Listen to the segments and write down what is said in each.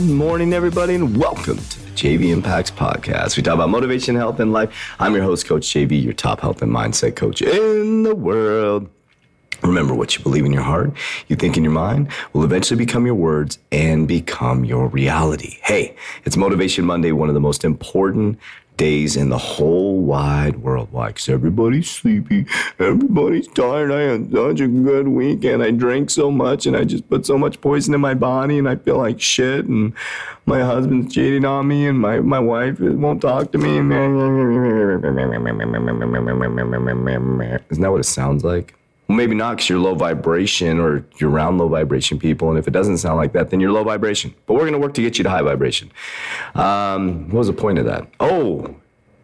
morning, everybody, and welcome to the JV Impacts Podcast. We talk about motivation, health, and life. I'm your host, Coach JV, your top health and mindset coach in the world. Remember what you believe in your heart, you think in your mind, will eventually become your words and become your reality. Hey, it's Motivation Monday, one of the most important days in the whole wide world. Why? Because everybody's sleepy, everybody's tired. I had such a good weekend. I drank so much and I just put so much poison in my body and I feel like shit. And my husband's cheating on me and my, my wife won't talk to me. Isn't that what it sounds like? Maybe not because you're low vibration or you're around low vibration people. And if it doesn't sound like that, then you're low vibration. But we're going to work to get you to high vibration. Um, what was the point of that? Oh,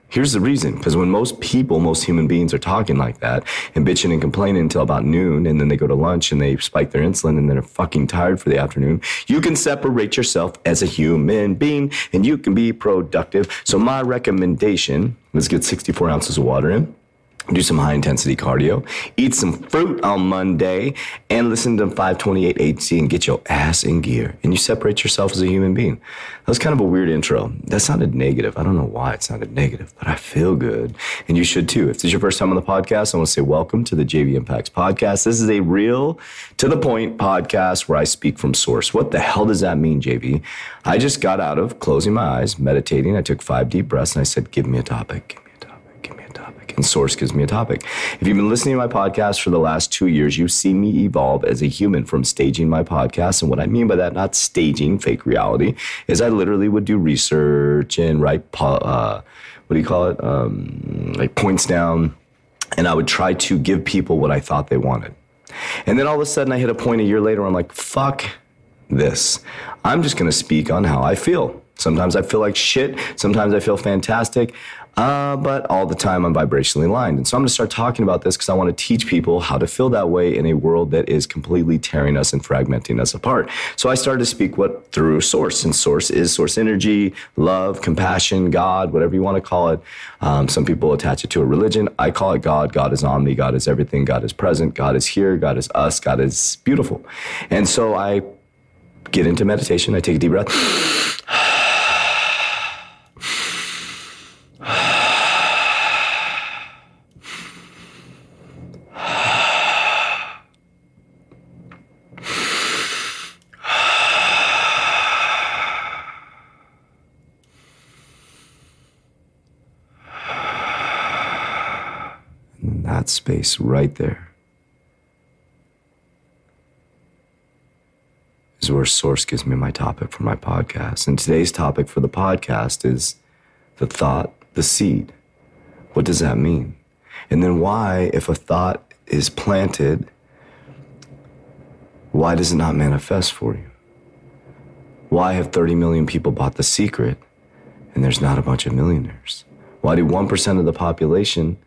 here's the reason. Because when most people, most human beings are talking like that and bitching and complaining until about noon, and then they go to lunch and they spike their insulin and then are fucking tired for the afternoon, you can separate yourself as a human being and you can be productive. So, my recommendation let's get 64 ounces of water in do some high intensity cardio, eat some fruit on Monday, and listen to 528 HC and get your ass in gear. And you separate yourself as a human being. That was kind of a weird intro. That sounded negative. I don't know why it sounded negative, but I feel good. And you should too. If this is your first time on the podcast, I want to say welcome to the JV Impacts podcast. This is a real, to the point podcast where I speak from source. What the hell does that mean, JV? I just got out of closing my eyes, meditating. I took five deep breaths and I said, give me a topic and Source gives me a topic. If you've been listening to my podcast for the last two years, you've seen me evolve as a human from staging my podcast. And what I mean by that, not staging fake reality, is I literally would do research and write, uh, what do you call it? Um, like points down. And I would try to give people what I thought they wanted. And then all of a sudden, I hit a point a year later where I'm like, fuck this. I'm just going to speak on how I feel. Sometimes I feel like shit. Sometimes I feel fantastic. Uh, but all the time I'm vibrationally aligned. And so I'm going to start talking about this because I want to teach people how to feel that way in a world that is completely tearing us and fragmenting us apart. So I started to speak what through source, and source is source energy, love, compassion, God, whatever you want to call it. Um, some people attach it to a religion. I call it God. God is omni. God is everything. God is present. God is here. God is us. God is beautiful. And so I get into meditation. I take a deep breath. that space right there is where Source gives me my topic for my podcast. And today's topic for the podcast is the thought, the seed. What does that mean? And then why, if a thought is planted, why does it not manifest for you? Why have 30 million people bought The Secret and there's not a bunch of millionaires? Why do 1% of the population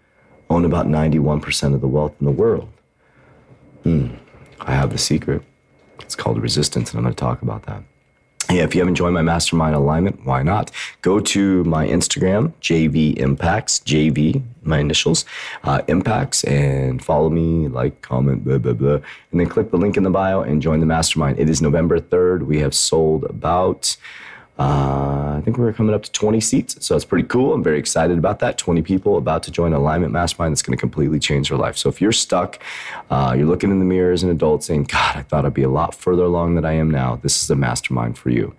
own about 91% of the wealth in the world. Hmm. I have the secret. It's called resistance, and I'm going to talk about that. Yeah, if you haven't joined my mastermind alignment, why not? Go to my Instagram, JV Impacts, JV, my initials, uh, Impacts, and follow me, like, comment, blah, blah, blah. And then click the link in the bio and join the mastermind. It is November 3rd. We have sold about uh, I think we're coming up to 20 seats, so that's pretty cool. I'm very excited about that. 20 people about to join Alignment Mastermind that's going to completely change their life. So if you're stuck, uh, you're looking in the mirror as an adult saying, God, I thought I'd be a lot further along than I am now, this is a mastermind for you.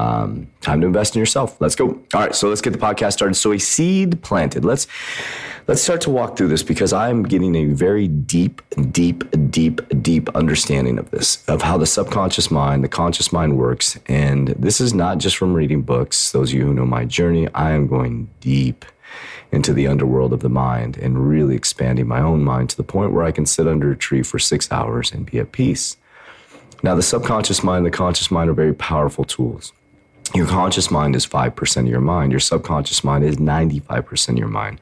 Um, time to invest in yourself. Let's go. All right, so let's get the podcast started. So a seed planted. Let's let's start to walk through this because I'm getting a very deep, deep, deep, deep understanding of this, of how the subconscious mind, the conscious mind works. And this is not just from reading books. Those of you who know my journey, I am going deep into the underworld of the mind and really expanding my own mind to the point where I can sit under a tree for six hours and be at peace. Now, the subconscious mind the conscious mind are very powerful tools. Your conscious mind is 5% of your mind. Your subconscious mind is 95% of your mind.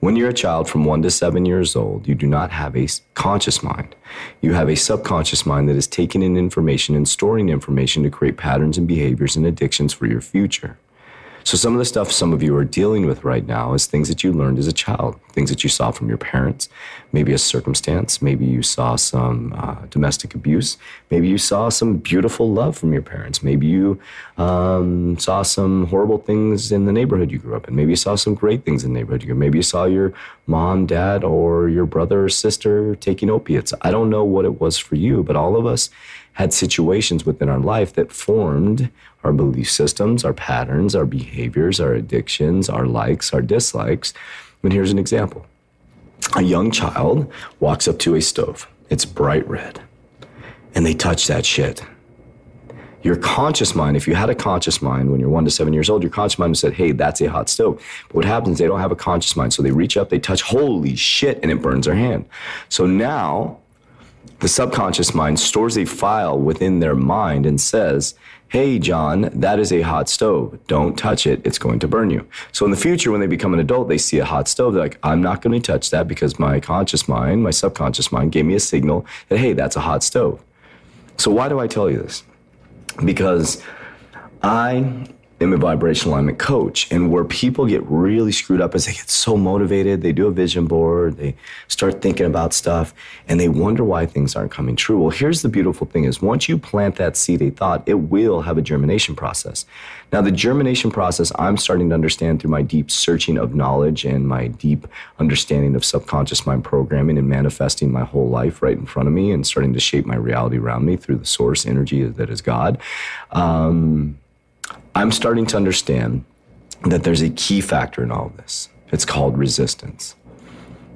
When you're a child from one to seven years old, you do not have a conscious mind. You have a subconscious mind that is taking in information and storing information to create patterns and behaviors and addictions for your future. So, some of the stuff some of you are dealing with right now is things that you learned as a child, things that you saw from your parents, maybe a circumstance, maybe you saw some uh, domestic abuse, maybe you saw some beautiful love from your parents, maybe you um, saw some horrible things in the neighborhood you grew up in, maybe you saw some great things in the neighborhood you grew up in, maybe you saw your mom, dad, or your brother or sister taking opiates. I don't know what it was for you, but all of us had situations within our life that formed our belief systems, our patterns, our behaviors, our addictions, our likes, our dislikes. And here's an example a young child walks up to a stove, it's bright red, and they touch that shit. Your conscious mind, if you had a conscious mind when you're one to seven years old, your conscious mind would said, hey, that's a hot stove. But what happens, is they don't have a conscious mind. So they reach up, they touch, holy shit, and it burns their hand. So now the subconscious mind stores a file within their mind and says, Hey, John, that is a hot stove. Don't touch it. It's going to burn you. So in the future, when they become an adult, they see a hot stove. They're like, I'm not going to touch that because my conscious mind, my subconscious mind gave me a signal that, hey, that's a hot stove. So why do I tell you this? Because I am a vibration alignment coach. And where people get really screwed up is they get so motivated, they do a vision board, they start thinking about stuff, and they wonder why things aren't coming true. Well, here's the beautiful thing is once you plant that seed a thought, it will have a germination process. Now, the germination process I'm starting to understand through my deep searching of knowledge and my deep understanding of subconscious mind programming and manifesting my whole life right in front of me and starting to shape my reality around me through the source energy that is God. Um, I'm starting to understand that there's a key factor in all of this. It's called resistance.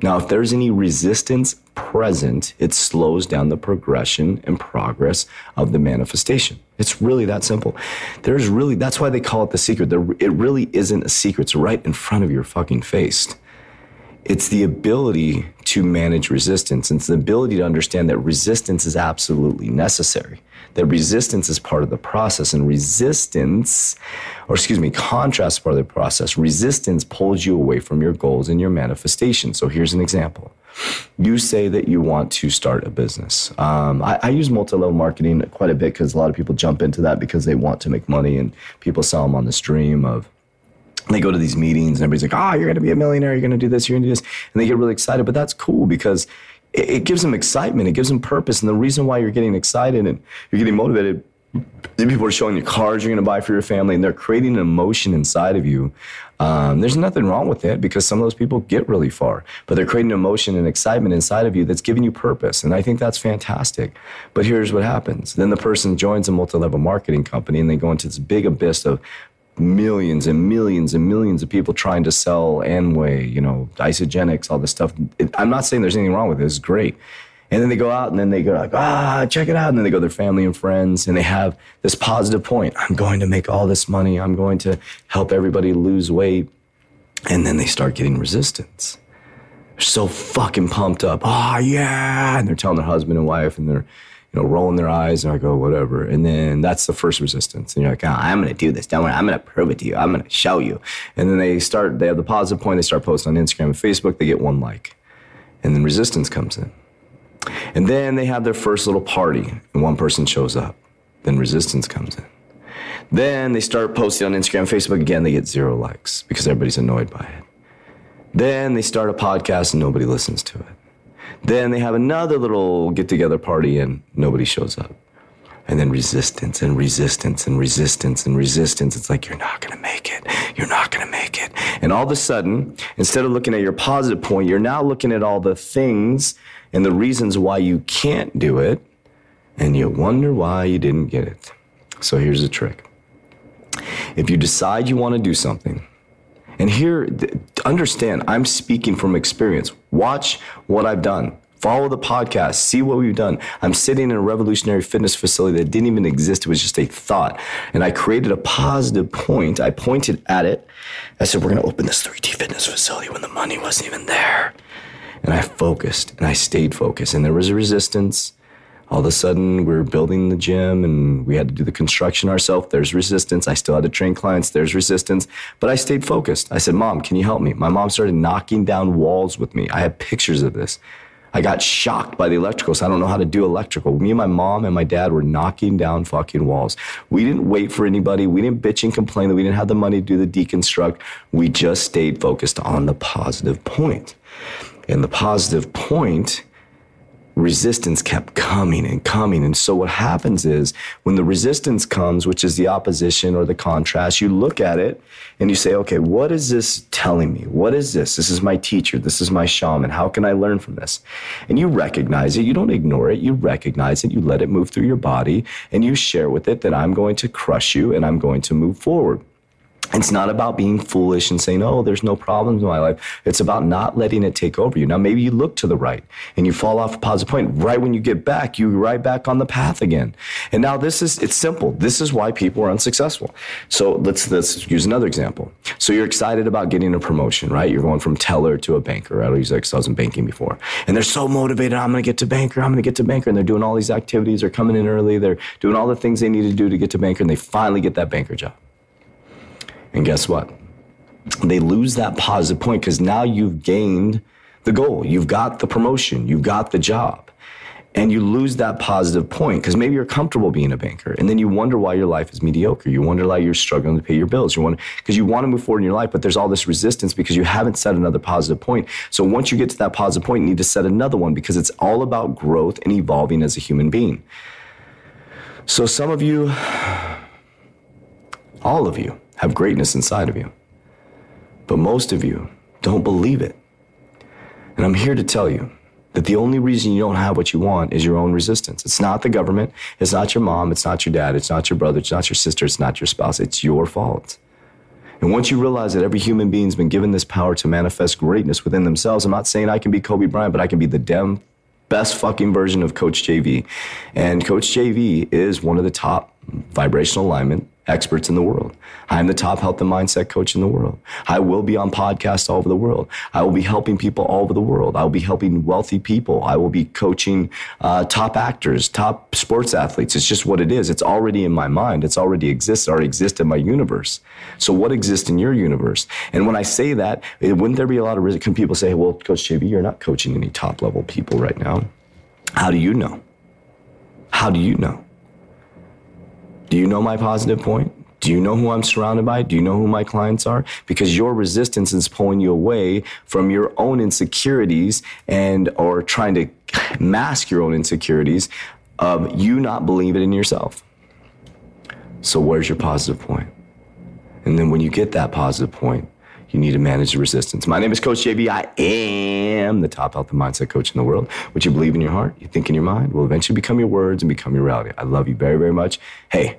Now, if there's any resistance present, it slows down the progression and progress of the manifestation. It's really that simple. There's really, that's why they call it the secret. There, it really isn't a secret. It's right in front of your fucking face. It's the ability to manage resistance. It's the ability to understand that resistance is absolutely necessary that resistance is part of the process and resistance or excuse me contrast part of the process. Resistance pulls you away from your goals and your manifestation so here's an example. You say that you want to start a business. Um, I, I, use multi-level marketing quite a bit because a lot of people jump into that because they want to make money and people sell them on the stream of they go to these meetings and everybody's like, oh, you're going to be a millionaire. You're going to do this. You're going to do this. And they get really excited. But that's cool because it, it gives them excitement. It gives them purpose. And the reason why you're getting excited and you're getting motivated people are showing you cars you're going to buy for your family and they're creating an emotion inside of you um, there's nothing wrong with it because some of those people get really far but they're creating emotion and excitement inside of you that's giving you purpose and i think that's fantastic but here's what happens then the person joins a multi-level marketing company and they go into this big abyss of millions and millions and millions of people trying to sell Amway, you know, Isagenix, all this stuff. It, I'm not saying there's anything wrong with it. It's great. And then they go out and then they go like, ah, check it out. And then they go to their family and friends and they have this positive point. I'm going to make all this money. I'm going to help everybody lose weight. And then they start getting resistance. They're so fucking pumped up. Oh, yeah. And they're telling their husband and wife and they're, you know, rolling their eyes and I go, whatever. And then that's the first resistance. And you're like, oh, I'm going to do this. Don't worry. I'm going to prove it to you. I'm going to show you. And then they start, they have the positive point. They start posting on Instagram and Facebook. They get one like. And then resistance comes in. And then they have their first little party and one person shows up. Then resistance comes in. Then they start posting on Instagram, Facebook again. They get zero likes because everybody's annoyed by it. Then they start a podcast and nobody listens to it. Then they have another little get together party and nobody shows up. And then resistance and resistance and resistance and resistance. It's like, you're not going to make it. You're not going to make it. And all of a sudden, instead of looking at your positive point, you're now looking at all the things and the reasons why you can't do it. And you wonder why you didn't get it. So here's the trick if you decide you want to do something, and here, understand, I'm speaking from experience. Watch what I've done. Follow the podcast, see what we've done. I'm sitting in a revolutionary fitness facility that didn't even exist. It was just a thought. And I created a positive point. I pointed at it. I said, We're going to open this 3D fitness facility when the money wasn't even there. And I focused and I stayed focused. And there was a resistance. All of a sudden we're building the gym and we had to do the construction ourselves. There's resistance. I still had to train clients. There's resistance, but I stayed focused. I said, Mom, can you help me? My mom started knocking down walls with me. I have pictures of this. I got shocked by the electrical, so I don't know how to do electrical. Me and my mom and my dad were knocking down fucking walls. We didn't wait for anybody. We didn't bitch and complain that we didn't have the money to do the deconstruct. We just stayed focused on the positive point. And the positive point resistance kept coming and coming. And so what happens is when the resistance comes, which is the opposition or the contrast, you look at it and you say, okay, what is this telling me? What is this? This is my teacher. This is my shaman. How can I learn from this? And you recognize it. You don't ignore it. You recognize it. You let it move through your body and you share with it that I'm going to crush you and I'm going to move forward. It's not about being foolish and saying, oh, there's no problems in my life. It's about not letting it take over you. Now, maybe you look to the right and you fall off a positive point. Right when you get back, you right back on the path again. And now this is, it's simple. This is why people are unsuccessful. So let's, let's use another example. So you're excited about getting a promotion, right? You're going from teller to a banker. I use because I was in banking before. And they're so motivated. I'm going to get to banker. I'm going to get to banker. And they're doing all these activities. They're coming in early. They're doing all the things they need to do to get to banker. And they finally get that banker job. And guess what? They lose that positive point because now you've gained the goal. You've got the promotion. You've got the job. And you lose that positive point because maybe you're comfortable being a banker. And then you wonder why your life is mediocre. You wonder why you're struggling to pay your bills. You wonder because you want to move forward in your life, but there's all this resistance because you haven't set another positive point. So once you get to that positive point, you need to set another one because it's all about growth and evolving as a human being. So some of you, all of you, have greatness inside of you. But most of you don't believe it. And I'm here to tell you that the only reason you don't have what you want is your own resistance. It's not the government, it's not your mom, it's not your dad, it's not your brother, it's not your sister, it's not your spouse, it's your fault. And once you realize that every human being's been given this power to manifest greatness within themselves, I'm not saying I can be Kobe Bryant, but I can be the damn best fucking version of Coach JV. And Coach JV is one of the top vibrational alignment experts in the world. I'm the top health and mindset coach in the world. I will be on podcasts all over the world. I will be helping people all over the world. I will be helping wealthy people. I will be coaching uh, top actors, top sports athletes. It's just what it is. It's already in my mind. It's already exists. Already exists in my universe. So what exists in your universe? And when I say that, wouldn't there be a lot of risk? Can people say, "Well, Coach JV, you're not coaching any top level people right now"? How do you know? How do you know? Do you know my positive point? Do you know who I'm surrounded by? Do you know who my clients are? Because your resistance is pulling you away from your own insecurities and or trying to mask your own insecurities of you not believing in yourself. So where's your positive point? And then when you get that positive point, you need to manage the resistance. My name is Coach JV. I am the top health and mindset coach in the world. What you believe in your heart, you think in your mind, will eventually become your words and become your reality. I love you very, very much. Hey,